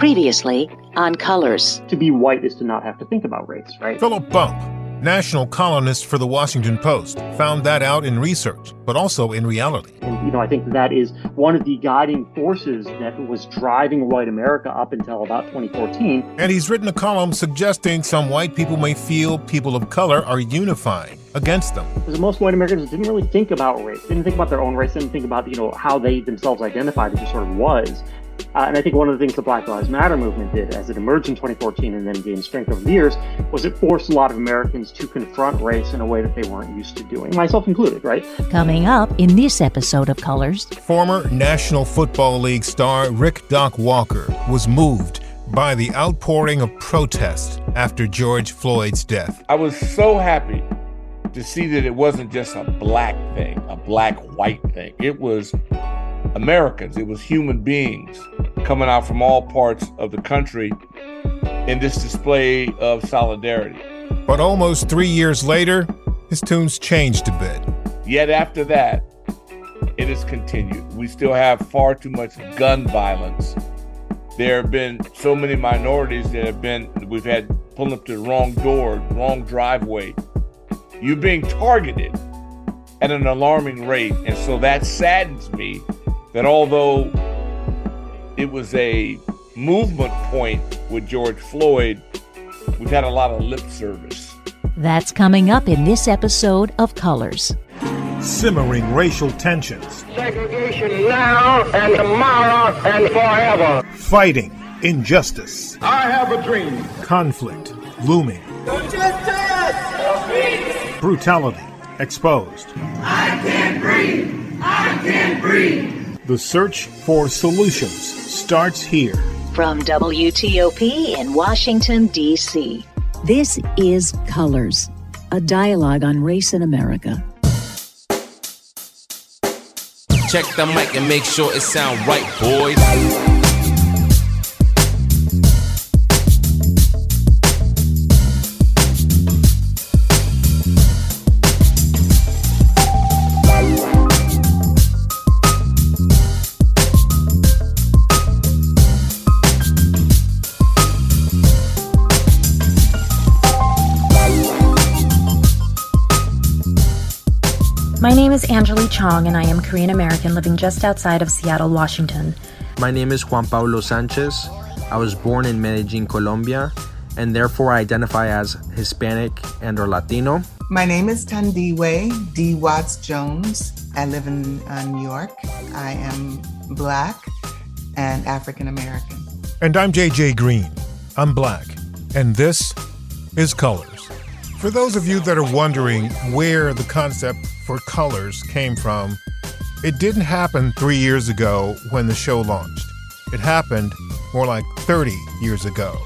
Previously on Colors. To be white is to not have to think about race, right? Philip Bump, national columnist for the Washington Post, found that out in research, but also in reality. And, you know, I think that is one of the guiding forces that was driving white America up until about 2014. And he's written a column suggesting some white people may feel people of color are unifying against them. Because most white Americans didn't really think about race, didn't think about their own race, didn't think about, you know, how they themselves identified. It just sort of was. Uh, and I think one of the things the Black Lives Matter movement did as it emerged in 2014 and then gained strength over the years was it forced a lot of Americans to confront race in a way that they weren't used to doing, myself included, right? Coming up in this episode of Colors, former National Football League star Rick Doc Walker was moved by the outpouring of protest after George Floyd's death. I was so happy to see that it wasn't just a black thing, a black white thing. It was Americans, it was human beings coming out from all parts of the country in this display of solidarity. But almost three years later, his tunes changed a bit. Yet after that, it has continued. We still have far too much gun violence. There have been so many minorities that have been, we've had pulling up to the wrong door, wrong driveway. You're being targeted at an alarming rate. And so that saddens me that although it was a movement point with George Floyd, we've had a lot of lip service. That's coming up in this episode of Colors. Simmering racial tensions. Segregation now and tomorrow and forever. Fighting injustice. I have a dream. Conflict looming. Brutality exposed. I can't breathe. I can't breathe. The search for solutions starts here. From WTOP in Washington, D.C., this is Colors, a dialogue on race in America. Check the mic and make sure it sound right, boys. Name is Angeli Chong, and I am Korean American living just outside of Seattle, Washington. My name is Juan Pablo Sanchez. I was born in Medellin, Colombia, and therefore I identify as Hispanic and or Latino. My name is Tandiwe D. Watts Jones. I live in uh, New York. I am black and African American. And I'm JJ Green. I'm black. And this is Colors. For those of you that are wondering where the concept for colors came from, it didn't happen three years ago when the show launched. It happened more like 30 years ago.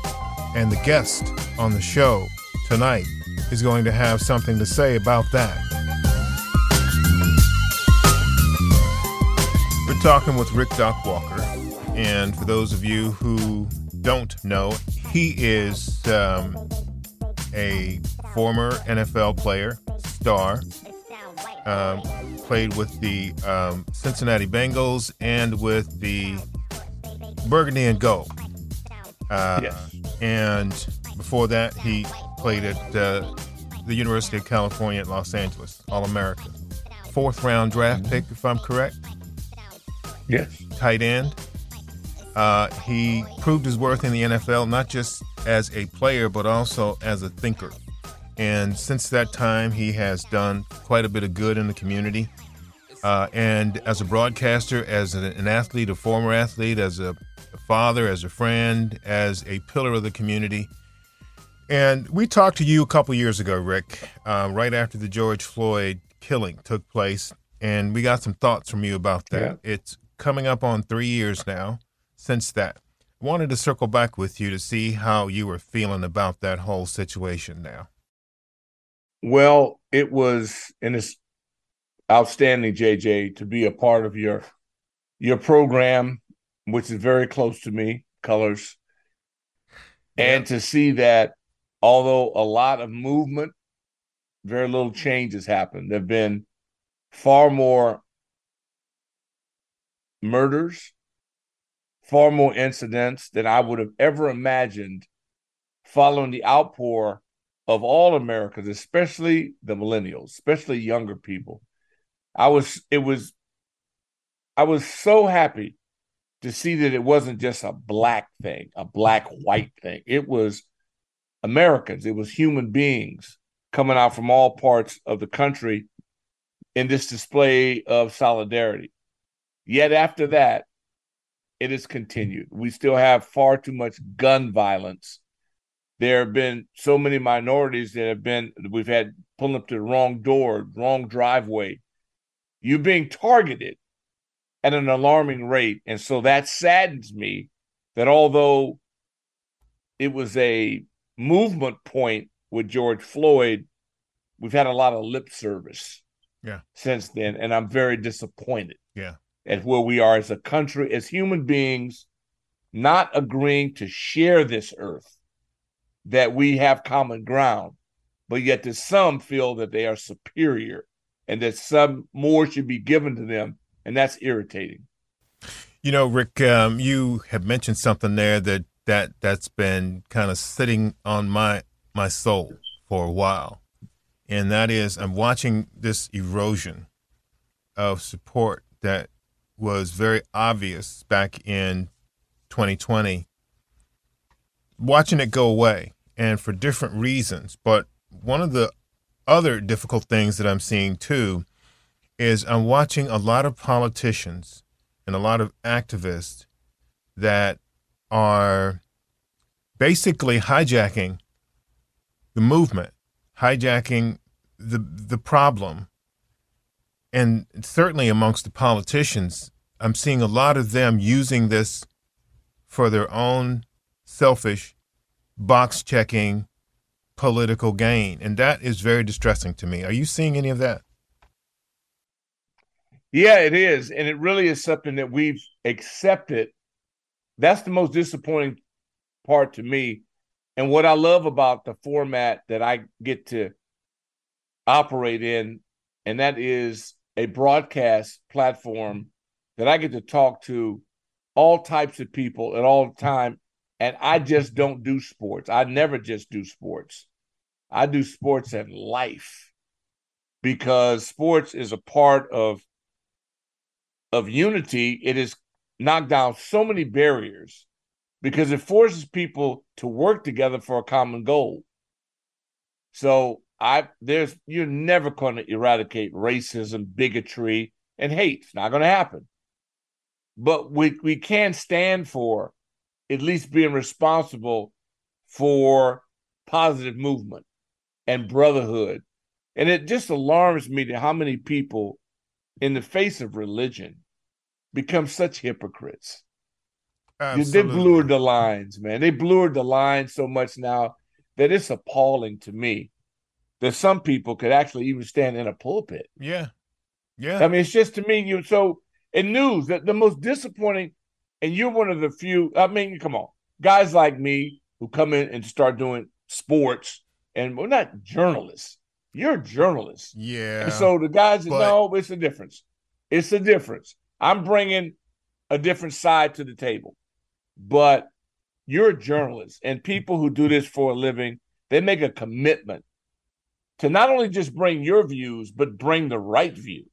And the guest on the show tonight is going to have something to say about that. We're talking with Rick Doc Walker. And for those of you who don't know, he is um, a former NFL player, star, um, played with the um, Cincinnati Bengals and with the Burgundy and Gold. Uh, yes. And before that, he played at uh, the University of California at Los Angeles, All America. Fourth round draft pick, if I'm correct. Yes. Tight end. Uh, he proved his worth in the NFL, not just as a player, but also as a thinker. And since that time, he has done quite a bit of good in the community. Uh, and as a broadcaster, as an, athlete, a former athlete, as a, a, father, as a friend, as a pillar of the community. And we talked to you a couple years ago, Rick, uh, right after the George Floyd killing took place. And we got some thoughts from you about that. Yeah. It's coming up on three years now since that. Wanted to circle back with you to see how you were feeling about that whole situation now. Well, it was and it's outstanding, JJ, to be a part of your your program, which is very close to me, Colors, yeah. and to see that although a lot of movement, very little change has happened. There've been far more murders, far more incidents than I would have ever imagined following the outpour of all Americans, especially the millennials, especially younger people. I was, it was, I was so happy to see that it wasn't just a black thing, a black white thing. It was Americans, it was human beings coming out from all parts of the country in this display of solidarity. Yet after that, it has continued. We still have far too much gun violence. There have been so many minorities that have been, we've had pulling up to the wrong door, wrong driveway. You're being targeted at an alarming rate. And so that saddens me that although it was a movement point with George Floyd, we've had a lot of lip service yeah. since then. And I'm very disappointed. Yeah at where we are as a country, as human beings, not agreeing to share this earth, that we have common ground, but yet that some feel that they are superior and that some more should be given to them. And that's irritating. You know, Rick, um, you have mentioned something there that, that that's been kind of sitting on my my soul for a while. And that is I'm watching this erosion of support that was very obvious back in 2020. Watching it go away, and for different reasons. But one of the other difficult things that I'm seeing too is I'm watching a lot of politicians and a lot of activists that are basically hijacking the movement, hijacking the the problem and certainly amongst the politicians, I'm seeing a lot of them using this for their own selfish box checking political gain. And that is very distressing to me. Are you seeing any of that? Yeah, it is. And it really is something that we've accepted. That's the most disappointing part to me. And what I love about the format that I get to operate in, and that is a broadcast platform that I get to talk to all types of people at all time. And I just don't do sports. I never just do sports. I do sports and life because sports is a part of of unity. It has knocked down so many barriers because it forces people to work together for a common goal. So I there's you're never going to eradicate racism, bigotry, and hate. It's not going to happen. But we we can stand for at least being responsible for positive movement and brotherhood. And it just alarms me to how many people in the face of religion become such hypocrites. Absolutely. They blurred the lines, man. They blurred the lines so much now that it's appalling to me that some people could actually even stand in a pulpit. Yeah. Yeah. I mean, it's just to me, you so in news that the most disappointing, and you're one of the few, I mean, come on, guys like me who come in and start doing sports, and we're not journalists. You're journalists. Yeah. And so the guys but... know it's a difference. It's a difference. I'm bringing a different side to the table, but you're a journalist, and people who do this for a living, they make a commitment to not only just bring your views, but bring the right view.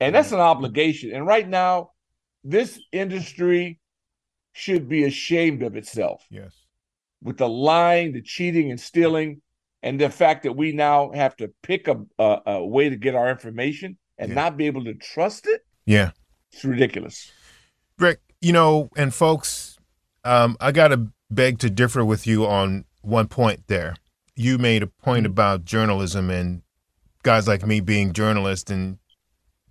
And that's mm-hmm. an obligation. And right now, this industry should be ashamed of itself. Yes. With the lying, the cheating, and stealing, and the fact that we now have to pick a, a, a way to get our information and yeah. not be able to trust it. Yeah. It's ridiculous. Rick, you know, and folks, um, I got to beg to differ with you on one point there you made a point mm-hmm. about journalism and guys like me being journalists and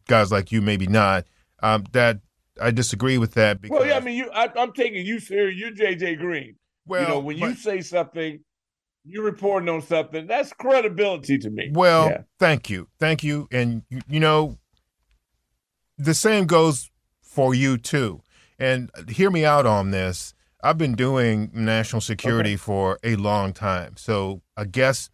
guys like you maybe not. Um, that I disagree with that. Because, well, yeah, I mean, you, I, am taking you serious. You're JJ Green. Well, you know, when but, you say something, you're reporting on something. That's credibility to me. Well, yeah. thank you, thank you, and you, you know, the same goes for you too. And uh, hear me out on this. I've been doing national security okay. for a long time. So I guess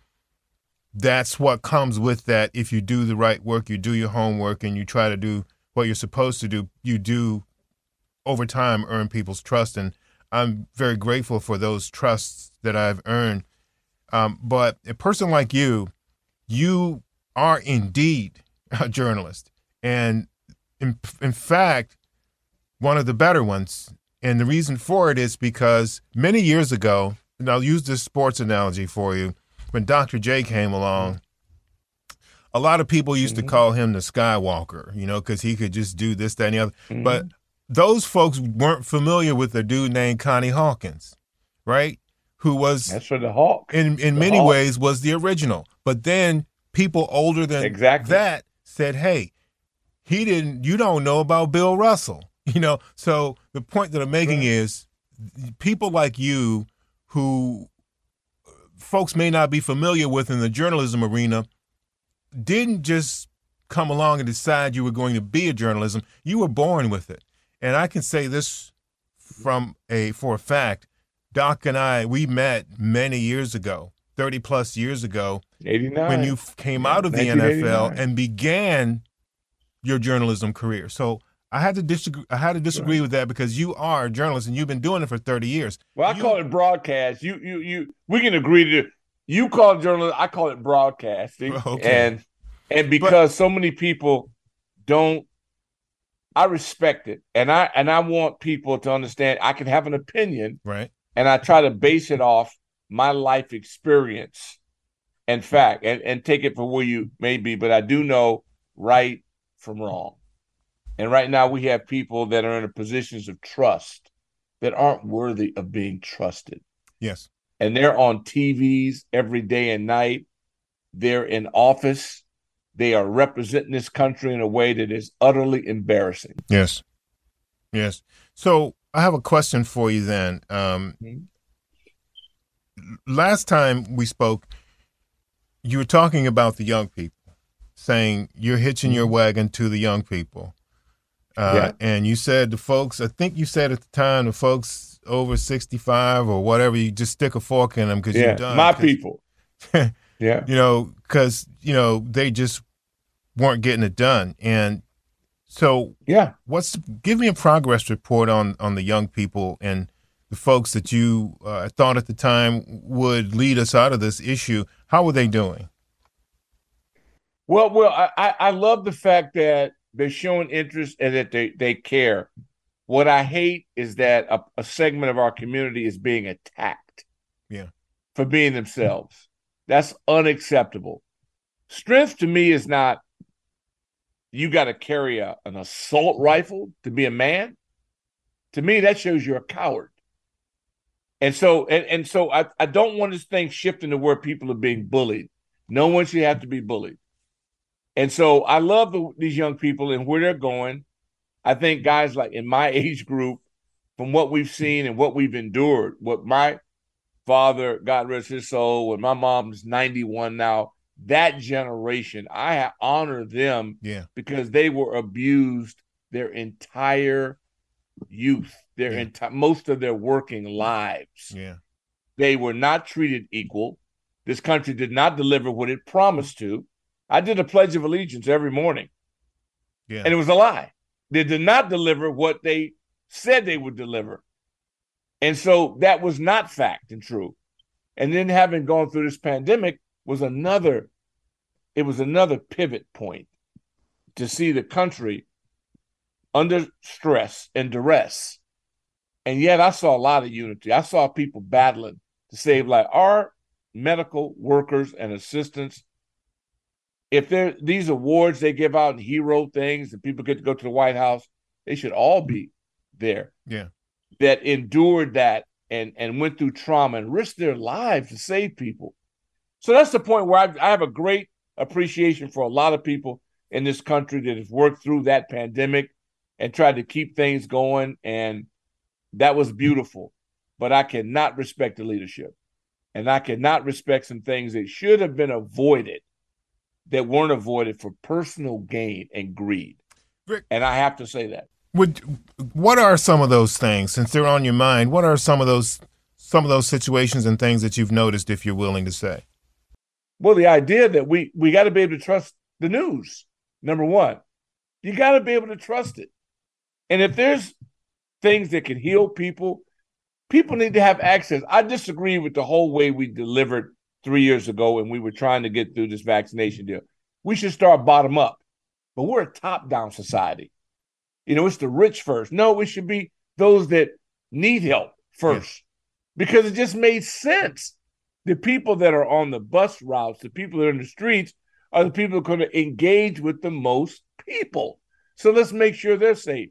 that's what comes with that. If you do the right work, you do your homework, and you try to do what you're supposed to do, you do over time earn people's trust, and I'm very grateful for those trusts that I've earned. Um, but a person like you, you are indeed a journalist, and in, in fact, one of the better ones. And the reason for it is because many years ago, and I'll use this sports analogy for you, when Dr. J came along, a lot of people used mm-hmm. to call him the Skywalker, you know, because he could just do this, that, and the other. Mm-hmm. But those folks weren't familiar with a dude named Connie Hawkins, right? Who was that's for the Hawk. In in the many Hawk. ways was the original. But then people older than exactly. that said, "Hey, he didn't. You don't know about Bill Russell." You know. So the point that I'm making right. is, people like you, who folks may not be familiar with in the journalism arena, didn't just come along and decide you were going to be a journalism. You were born with it. And I can say this from a for a fact. Doc and I we met many years ago, 30 plus years ago, 89. when you came out of the NFL and began your journalism career. So I had to disagree. I had to disagree right. with that because you are a journalist and you've been doing it for thirty years. Well, I you, call it broadcast. You, you, you. We can agree to. You call it journalism. I call it broadcasting. Okay. And and because but, so many people don't, I respect it, and I and I want people to understand. I can have an opinion, right? And I try to base it off my life experience and fact, and and take it for where you may be. But I do know right from wrong. And right now we have people that are in positions of trust that aren't worthy of being trusted. Yes. And they're on TVs every day and night. They're in office. They are representing this country in a way that is utterly embarrassing. Yes. Yes. So I have a question for you then. Um, mm-hmm. Last time we spoke, you were talking about the young people saying you're hitching your mm-hmm. wagon to the young people. Uh, yeah. And you said the folks, I think you said at the time, the folks over 65 or whatever, you just stick a fork in them because yeah, you're done. My people. yeah. You know, because, you know, they just weren't getting it done. And so, yeah, what's give me a progress report on on the young people and the folks that you uh, thought at the time would lead us out of this issue. How were they doing? Well, well, I, I love the fact that they're showing interest and that they, they care. What I hate is that a, a segment of our community is being attacked. Yeah. For being themselves. That's unacceptable. Strength to me is not you got to carry a, an assault rifle to be a man. To me, that shows you're a coward. And so, and, and so I, I don't want this thing shifting to where people are being bullied. No one should have to be bullied. And so I love the, these young people and where they're going. I think guys like in my age group, from what we've seen and what we've endured, what my father, God rest his soul, when my mom's 91 now, that generation, I honor them yeah. because they were abused their entire youth, their yeah. entire most of their working lives. Yeah. They were not treated equal. This country did not deliver what it promised to. I did a Pledge of Allegiance every morning. Yeah. And it was a lie. They did not deliver what they said they would deliver. And so that was not fact and true. And then having gone through this pandemic was another, it was another pivot point to see the country under stress and duress. And yet I saw a lot of unity. I saw people battling to save like our medical workers and assistants if they're these awards they give out and hero things and people get to go to the White House, they should all be there. Yeah. That endured that and and went through trauma and risked their lives to save people. So that's the point where I, I have a great appreciation for a lot of people in this country that have worked through that pandemic and tried to keep things going. And that was beautiful. But I cannot respect the leadership. And I cannot respect some things that should have been avoided that weren't avoided for personal gain and greed. Rick, and I have to say that. Would what are some of those things since they're on your mind? What are some of those some of those situations and things that you've noticed if you're willing to say? Well, the idea that we we got to be able to trust the news. Number 1. You got to be able to trust it. And if there's things that can heal people. People need to have access. I disagree with the whole way we delivered three years ago and we were trying to get through this vaccination deal. We should start bottom up, but we're a top down society. You know, it's the rich first. No, it should be those that need help first because it just made sense. The people that are on the bus routes, the people that are in the streets, are the people that are going to engage with the most people. So let's make sure they're safe.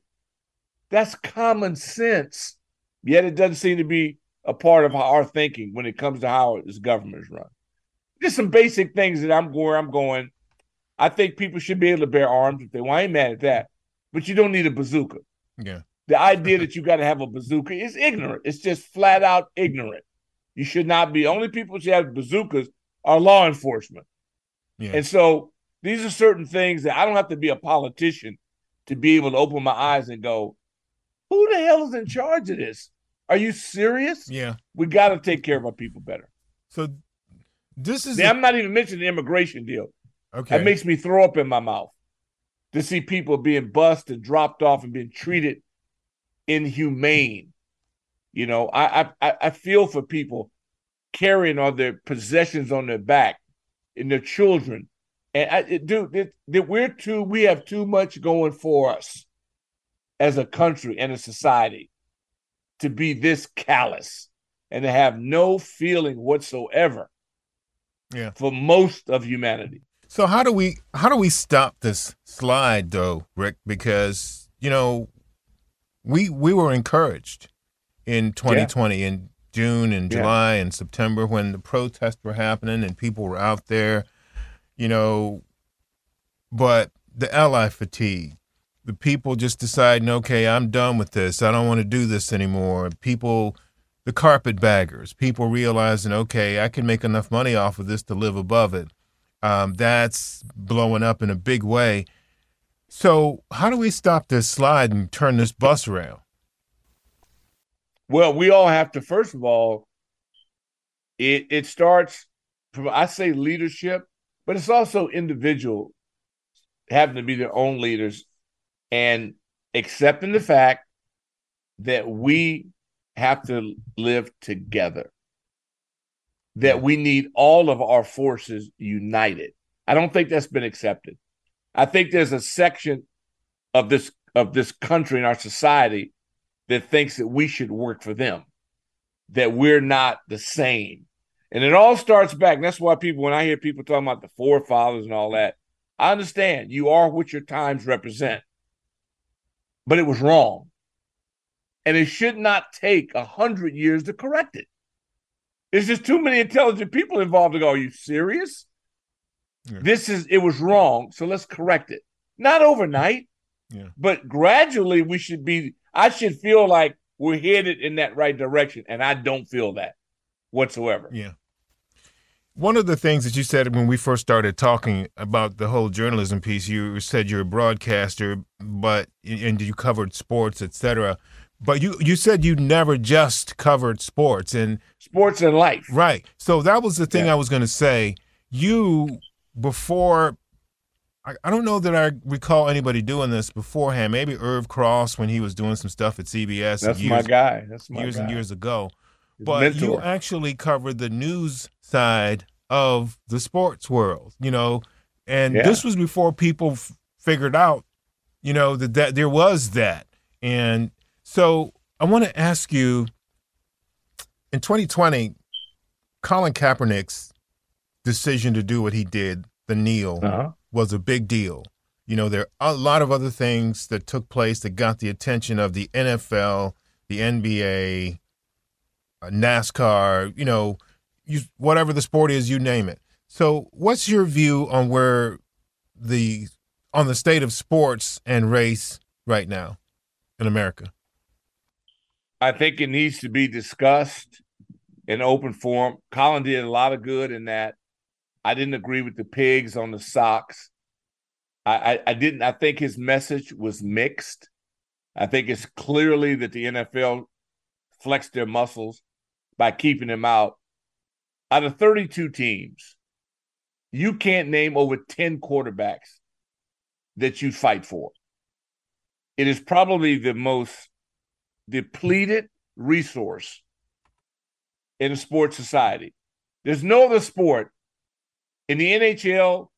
That's common sense. Yet it doesn't seem to be a part of our thinking when it comes to how this government is run. Just some basic things that I'm where I'm going. I think people should be able to bear arms if they want. I ain't mad at that, but you don't need a bazooka. Yeah. The idea that you got to have a bazooka is ignorant. It's just flat out ignorant. You should not be. Only people who have bazookas are law enforcement. Yeah. And so these are certain things that I don't have to be a politician to be able to open my eyes and go, who the hell is in charge of this? Are you serious? Yeah. We got to take care of our people better. So this is. See, I'm not even mentioning the immigration deal. Okay. That makes me throw up in my mouth to see people being bussed and dropped off and being treated inhumane. You know, I I I feel for people carrying all their possessions on their back and their children. And I, it, dude, that we're too we have too much going for us as a country and a society to be this callous and to have no feeling whatsoever yeah. for most of humanity. So how do we how do we stop this slide though, Rick? Because you know, we we were encouraged in 2020 yeah. in June and July yeah. and September when the protests were happening and people were out there, you know, but the ally fatigue, the people just deciding, okay, I'm done with this. I don't want to do this anymore. People, the carpetbaggers, people realizing, okay, I can make enough money off of this to live above it. Um, that's blowing up in a big way. So, how do we stop this slide and turn this bus around? Well, we all have to, first of all, it, it starts from, I say leadership, but it's also individual having to be their own leaders and accepting the fact that we have to live together, that we need all of our forces united. I don't think that's been accepted. I think there's a section of this of this country and our society that thinks that we should work for them, that we're not the same. And it all starts back. that's why people, when I hear people talking about the forefathers and all that, I understand you are what your times represent but it was wrong. And it should not take a hundred years to correct it. There's just too many intelligent people involved to go, Are you serious? Yeah. This is it was wrong, so let's correct it. Not overnight, yeah. but gradually we should be I should feel like we're headed in that right direction. And I don't feel that whatsoever. Yeah. One of the things that you said when we first started talking about the whole journalism piece, you said you're a broadcaster, but and you covered sports, etc. But you you said you never just covered sports and sports and life, right? So that was the thing yeah. I was going to say. You before, I, I don't know that I recall anybody doing this beforehand. Maybe Irv Cross when he was doing some stuff at CBS. That's years, my guy. That's my years guy. and years ago. But mentor. you actually covered the news side of the sports world, you know, and yeah. this was before people f- figured out, you know, that, that there was that. And so I want to ask you in 2020, Colin Kaepernick's decision to do what he did, the kneel, uh-huh. was a big deal. You know, there are a lot of other things that took place that got the attention of the NFL, the NBA, uh, NASCAR, you know, you, whatever the sport is, you name it. So, what's your view on where the on the state of sports and race right now in America? I think it needs to be discussed in open forum. Colin did a lot of good in that. I didn't agree with the pigs on the socks. I, I, I didn't. I think his message was mixed. I think it's clearly that the NFL flexed their muscles by keeping him out out of 32 teams, you can't name over 10 quarterbacks that you fight for. It is probably the most depleted resource in a sports society. There's no other sport in the NHL.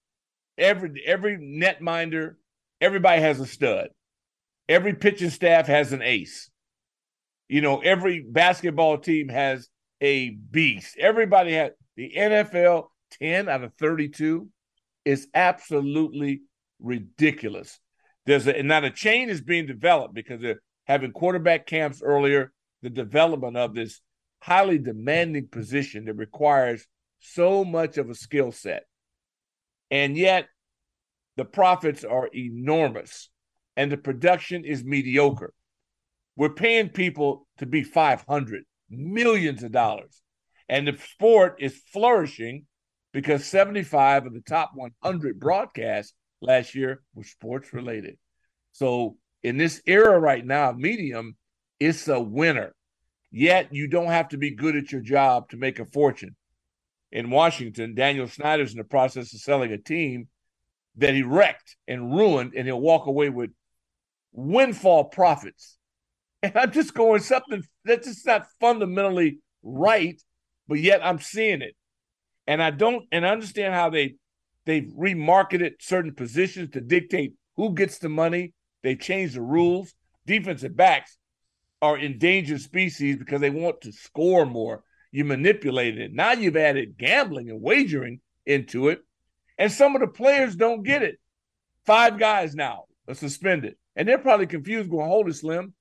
Every every netminder, everybody has a stud. Every pitching staff has an ace. You know, every basketball team has a beast. Everybody has the NFL 10 out of 32 is absolutely ridiculous. There's a now the chain is being developed because they're having quarterback camps earlier, the development of this highly demanding position that requires so much of a skill set. And yet the profits are enormous and the production is mediocre. We're paying people to be 500 millions of dollars. And the sport is flourishing because 75 of the top 100 broadcasts last year were sports related. So in this era right now, medium, it's a winner. Yet you don't have to be good at your job to make a fortune. In Washington, Daniel Snyder's in the process of selling a team that he wrecked and ruined, and he'll walk away with windfall profits. And I'm just going something that's just not fundamentally right, but yet I'm seeing it. And I don't and I understand how they they've remarketed certain positions to dictate who gets the money. They changed the rules. Defensive backs are endangered species because they want to score more. You manipulated it. Now you've added gambling and wagering into it. And some of the players don't get it. Five guys now are suspended. And they're probably confused, going, hold it, Slim.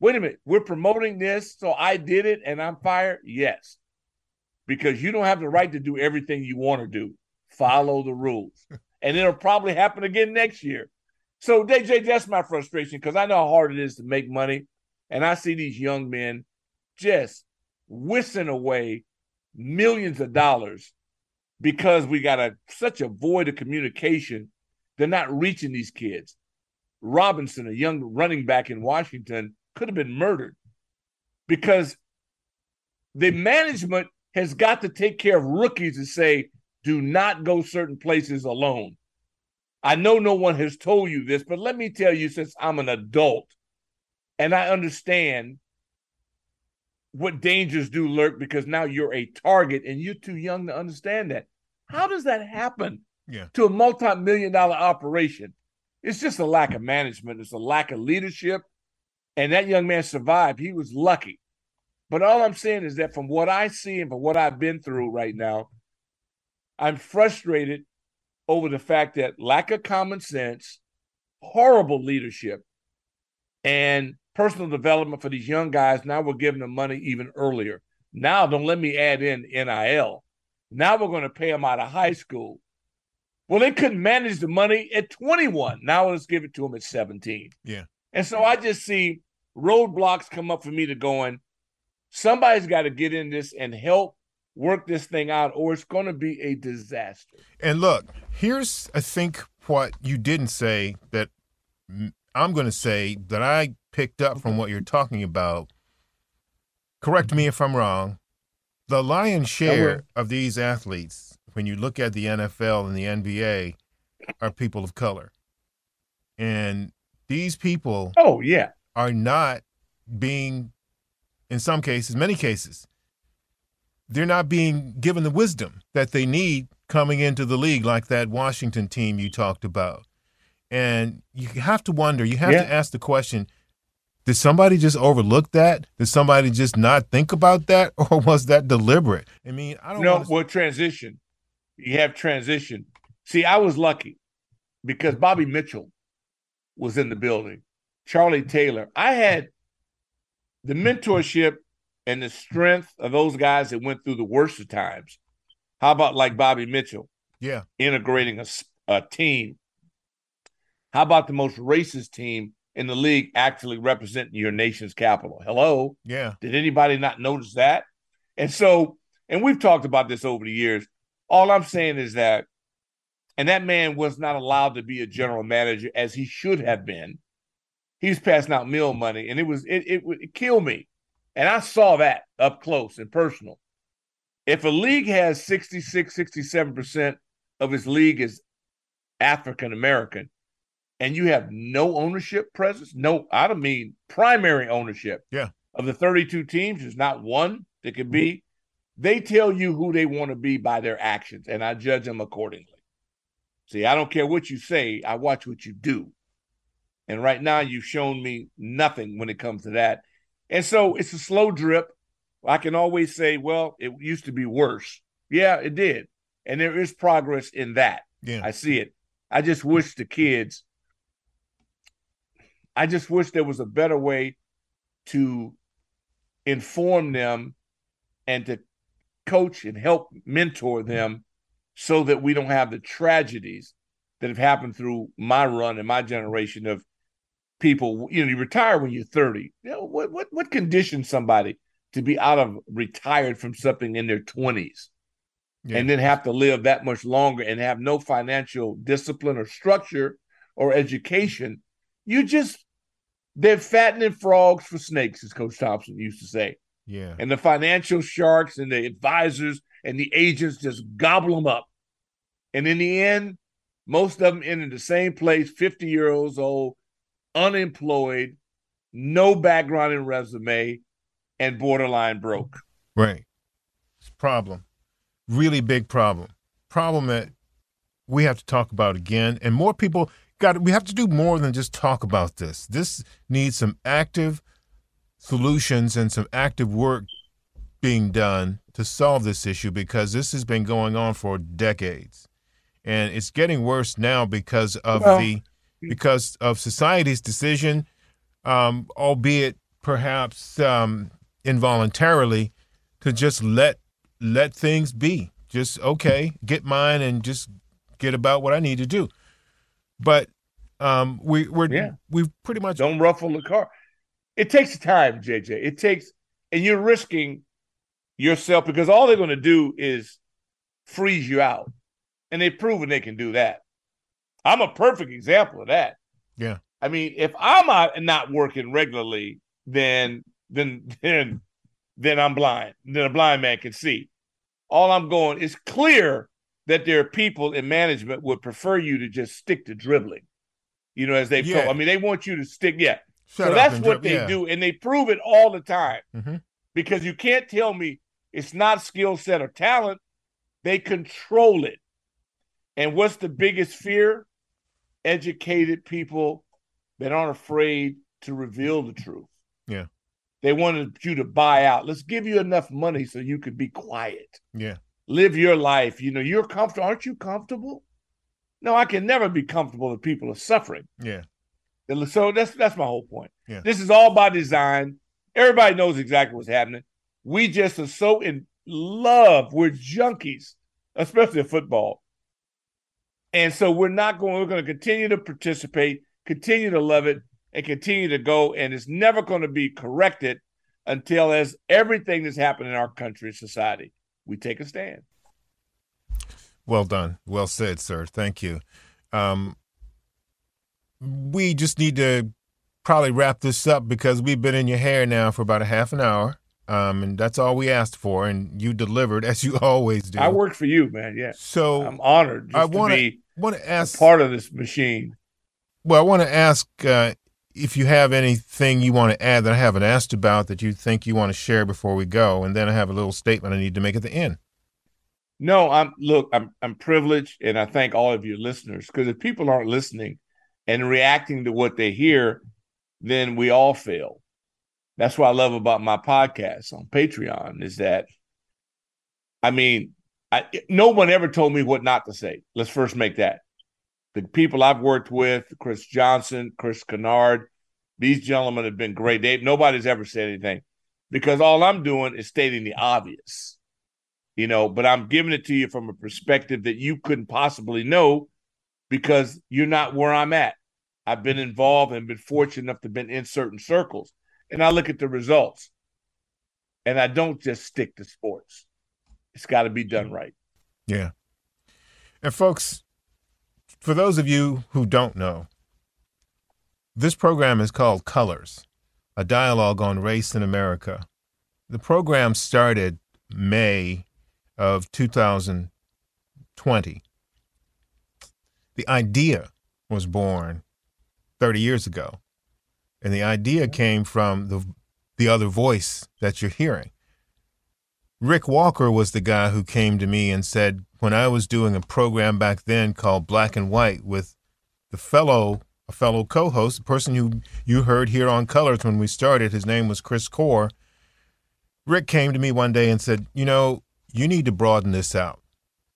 Wait a minute. We're promoting this, so I did it and I'm fired? Yes. Because you don't have the right to do everything you want to do. Follow the rules. and it'll probably happen again next year. So, DJ, that's my frustration because I know how hard it is to make money. And I see these young men just whistling away millions of dollars because we got a such a void of communication. They're not reaching these kids. Robinson, a young running back in Washington, could have been murdered because the management has got to take care of rookies and say, do not go certain places alone. I know no one has told you this, but let me tell you, since I'm an adult and I understand what dangers do lurk because now you're a target and you're too young to understand that. How does that happen yeah. to a multi million dollar operation? It's just a lack of management, it's a lack of leadership. And that young man survived. He was lucky. But all I'm saying is that from what I see and from what I've been through right now, I'm frustrated over the fact that lack of common sense, horrible leadership, and personal development for these young guys. Now we're giving them money even earlier. Now, don't let me add in NIL. Now we're going to pay them out of high school. Well, they couldn't manage the money at 21. Now let's give it to them at 17. Yeah. And so I just see roadblocks come up for me to going, somebody's got to get in this and help work this thing out, or it's going to be a disaster. And look, here's, I think, what you didn't say that I'm going to say that I picked up from what you're talking about. Correct me mm-hmm. if I'm wrong. The lion's share of these athletes, when you look at the NFL and the NBA, are people of color. And these people oh yeah are not being in some cases many cases they're not being given the wisdom that they need coming into the league like that Washington team you talked about. And you have to wonder you have yeah. to ask the question did somebody just overlook that? Did somebody just not think about that? Or was that deliberate? I mean i don't know well transition. You have transition. See i was lucky because bobby mitchell was in the building, Charlie Taylor. I had the mentorship and the strength of those guys that went through the worst of times. How about like Bobby Mitchell? Yeah. Integrating a, a team. How about the most racist team in the league actually representing your nation's capital? Hello. Yeah. Did anybody not notice that? And so, and we've talked about this over the years. All I'm saying is that and that man was not allowed to be a general manager as he should have been. He's passing out meal money, and it was it, it it killed me. And I saw that up close and personal. If a league has 66, 67% of its league is African American, and you have no ownership presence, no, I don't mean primary ownership. Yeah. Of the 32 teams, there's not one that could be. Mm-hmm. They tell you who they want to be by their actions, and I judge them accordingly. See, I don't care what you say, I watch what you do. And right now, you've shown me nothing when it comes to that. And so it's a slow drip. I can always say, well, it used to be worse. Yeah, it did. And there is progress in that. Yeah. I see it. I just wish the kids, I just wish there was a better way to inform them and to coach and help mentor them so that we don't have the tragedies that have happened through my run and my generation of people. You know, you retire when you're 30. You know, what what what conditions somebody to be out of retired from something in their 20s Yeah. and then have to live that much longer and have no financial discipline or structure or education. You just they're fattening frogs for snakes, as Coach Thompson used to say. Yeah. And the financial sharks and the advisors and the agents just gobble them up. And in the end, most of them end in the same place 50 years old, unemployed, no background in resume, and borderline broke. Right. It's a problem. Really big problem. Problem that we have to talk about again. And more people got we have to do more than just talk about this. This needs some active solutions and some active work being done to solve this issue because this has been going on for decades. And it's getting worse now because of Well- the because of society's decision, um, albeit perhaps um, involuntarily, to just let let things be. Just okay, get mine and just get about what I need to do. But um, we we're Yeah. we've pretty much Don't ruffle the car. It takes time, JJ. It takes, and you're risking yourself because all they're going to do is freeze you out. And they've proven they can do that. I'm a perfect example of that. yeah I mean, if I'm out not working regularly, then then then then I'm blind. Then a blind man can see. All I'm going is clear that there are people in management would prefer you to just stick to dribbling. You know, as they've Yeah. told. I mean, they want you to stick. Yeah. Shut so that's what drib- they yeah. do, and they prove it all the time. Mhm. Because you can't tell me it's not skill set or talent. They control it. And what's the biggest fear? Educated people that aren't afraid to reveal the truth. Yeah. They wanted you to buy out. Let's give you enough money so you could be quiet. yeah Live your life. You know, you're comfortable. Aren't you comfortable? No, I can never be comfortable if people are suffering. yeah So that's that's my whole point. Yeah. This is all by design. Everybody knows exactly what's happening. We just are so in love. We're junkies, especially football. And so we're not going, we're going to continue to participate, continue to love it, and continue to go. And it's never going to be corrected until as everything that's happened in our country and society, we take a stand. Well done. Well said, sir. Thank you. Um, we just need to probably wrap this up because we've been in your hair now for about a half an hour. Um, and that's all we asked for, and you delivered as you always do. I work for you, man. Yeah. So I'm honored just I want to be want to ask. part of this machine. Well, I want to ask uh, if you have anything you want to add that I haven't asked about that you think you want to share before we go, and then I have a little statement I need to make at the end. No, I'm look, I'm I'm privileged and I thank all of your listeners because if people aren't listening and reacting to what they hear, then we all fail. That's what I love about my podcast on Patreon is that I mean, I no one ever told me what not to say. Let's first make that. The people I've worked with, Chris Johnson, Chris Kennard, these gentlemen have been great. They nobody's ever said anything because all I'm doing is stating the obvious you know, but I'm giving it to you from a perspective that you couldn't possibly know because you're not where I'm at. I've been involved and been fortunate enough to been in certain circles. And I look at the results. And I don't just stick to sports. It's got to be done mm-hmm. right. Yeah. And folks, for those of you who don't know, this program is called Colors, a dialogue on race in America. The program started May of 2020. The idea was born 30 years ago. And the idea came from the the other voice that you're hearing. Rick Walker was the guy who came to me and said, when I was doing a program back then called Black and White with the fellow, a fellow co-host, the person who you heard here on Colors when we started, his name was Chris Core. Rick came to me one day and said, you know, you need to broaden this out.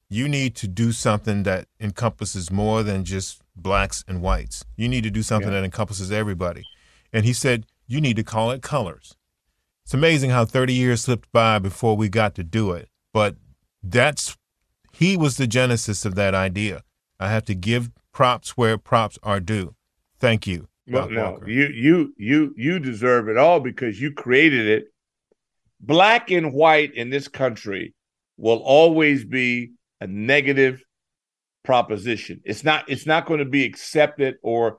You need to do something that encompasses more than just blacks and whites. You need to do something yeah. that encompasses everybody. And he said, you need to call it colors. It's amazing how 30 years slipped by before we got to do it. But that's, he was the genesis of that idea. I have to give props where props are due. Thank you. Well, no, you you you you deserve it all because you created it. Black and white in this country will always be a negative proposition. It's not it's not going to be accepted or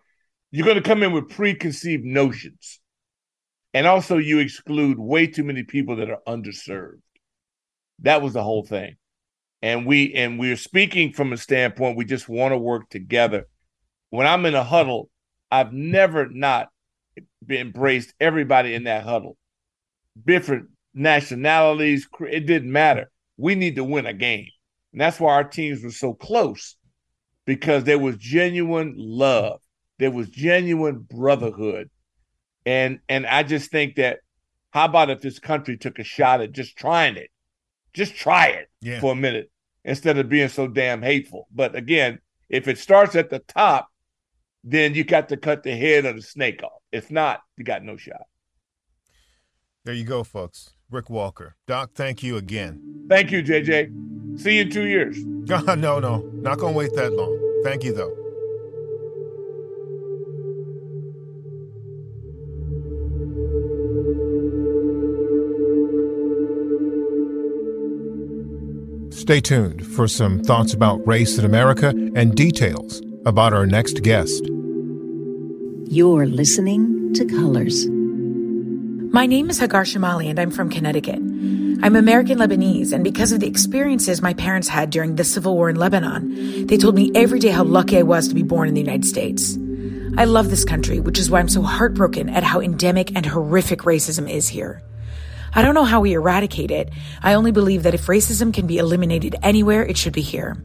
you're going to come in with preconceived notions. And also you exclude way too many people that are underserved. That was the whole thing. And we and we're speaking from a standpoint we just want to work together. When I'm in a huddle, I've never not embraced everybody in that huddle. Different nationalities, it didn't matter. We need to win a game. And that's why our teams were so close because there was genuine love, there was genuine brotherhood. And and I just think that how about if this country took a shot at just trying it? Just try it yeah. for a minute instead of being so damn hateful. But again, if it starts at the top, then you got to cut the head of the snake off. If not, you got no shot. There you go, folks. Rick Walker. Doc, thank you again. Thank you, JJ. See you in two years. no, no. Not going to wait that long. Thank you, though. Stay tuned for some thoughts about race in America and details about our next guest. You're listening to Colors. My name is Hagar Shamali, and I'm from Connecticut. I'm American Lebanese, and because of the experiences my parents had during the civil war in Lebanon, they told me every day how lucky I was to be born in the United States. I love this country, which is why I'm so heartbroken at how endemic and horrific racism is here. I don't know how we eradicate it. I only believe that if racism can be eliminated anywhere, it should be here.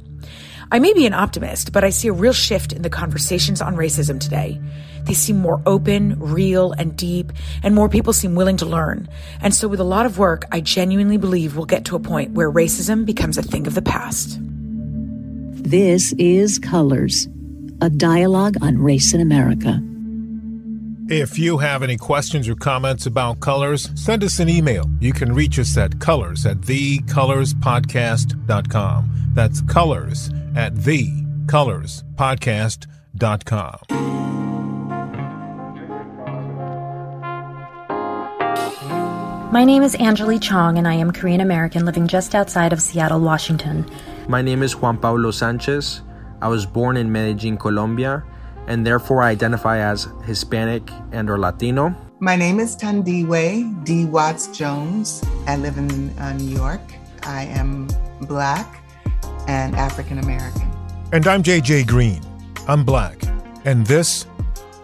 I may be an optimist, but I see a real shift in the conversations on racism today. They seem more open, real, and deep, and more people seem willing to learn. And so, with a lot of work, I genuinely believe we'll get to a point where racism becomes a thing of the past. This is Colors, a dialogue on race in America. If you have any questions or comments about colors, send us an email. You can reach us at colors at thecolorspodcast.com. That's colors at thecolorspodcast.com. My name is Angeli Chong, and I am Korean American living just outside of Seattle, Washington. My name is Juan Pablo Sanchez. I was born in Medellin, Colombia and therefore I identify as Hispanic and or Latino. My name is Tandiwe D. Watts Jones. I live in uh, New York. I am Black and African American. And I'm JJ Green. I'm Black. And this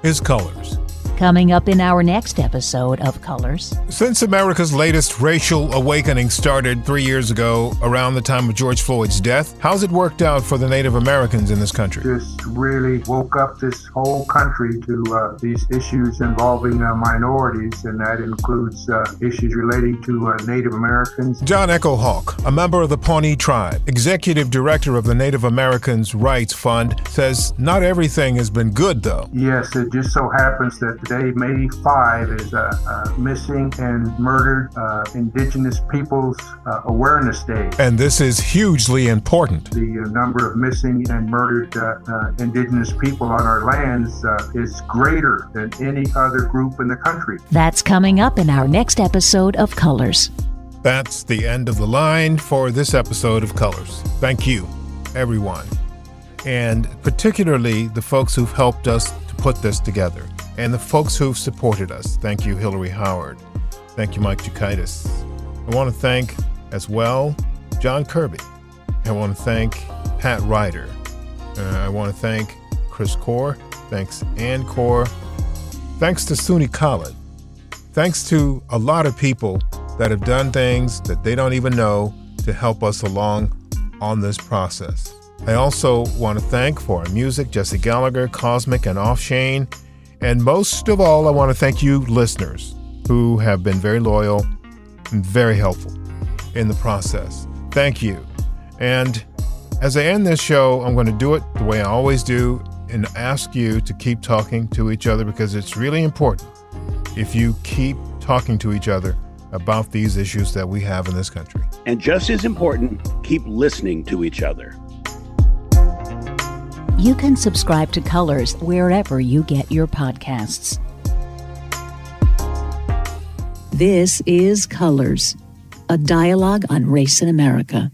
is Colors. Coming up in our next episode of Colors. Since America's latest racial awakening started three years ago, around the time of George Floyd's death, how's it worked out for the Native Americans in this country? Just really woke up this whole country to uh, these issues involving uh, minorities, and that includes uh, issues relating to uh, Native Americans. John Echohawk, a member of the Pawnee tribe, executive director of the Native Americans Rights Fund, says not everything has been good, though. Yes, it just so happens that Today, May 5 is a, a missing and murdered uh, Indigenous Peoples uh, Awareness Day. And this is hugely important. The uh, number of missing and murdered uh, uh, Indigenous people on our lands uh, is greater than any other group in the country. That's coming up in our next episode of Colors. That's the end of the line for this episode of Colors. Thank you, everyone, and particularly the folks who've helped us to put this together and the folks who've supported us. Thank you, Hillary Howard. Thank you, Mike Dukaitis. I want to thank as well John Kirby. I want to thank Pat Ryder. Uh, I want to thank Chris Core. Thanks, Ann Core. Thanks to Suni Khalid. Thanks to a lot of people that have done things that they don't even know to help us along on this process. I also want to thank for our music Jesse Gallagher, Cosmic, and Off Offshane. And most of all, I want to thank you, listeners, who have been very loyal and very helpful in the process. Thank you. And as I end this show, I'm going to do it the way I always do and ask you to keep talking to each other because it's really important if you keep talking to each other about these issues that we have in this country. And just as important, keep listening to each other. You can subscribe to Colors wherever you get your podcasts. This is Colors, a dialogue on race in America.